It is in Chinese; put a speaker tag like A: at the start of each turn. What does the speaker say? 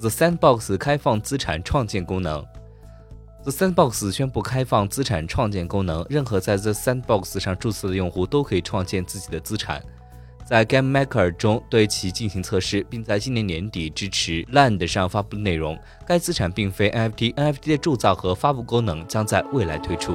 A: the Sandbox 开放资产创建功能。the Sandbox 宣布开放资产创建功能，任何在 the Sandbox 上注册的用户都可以创建自己的资产。在 GameMaker 中对其进行测试，并在今年年底支持 land 上发布内容。该资产并非 NFT，NFT 的铸造和发布功能将在未来推出。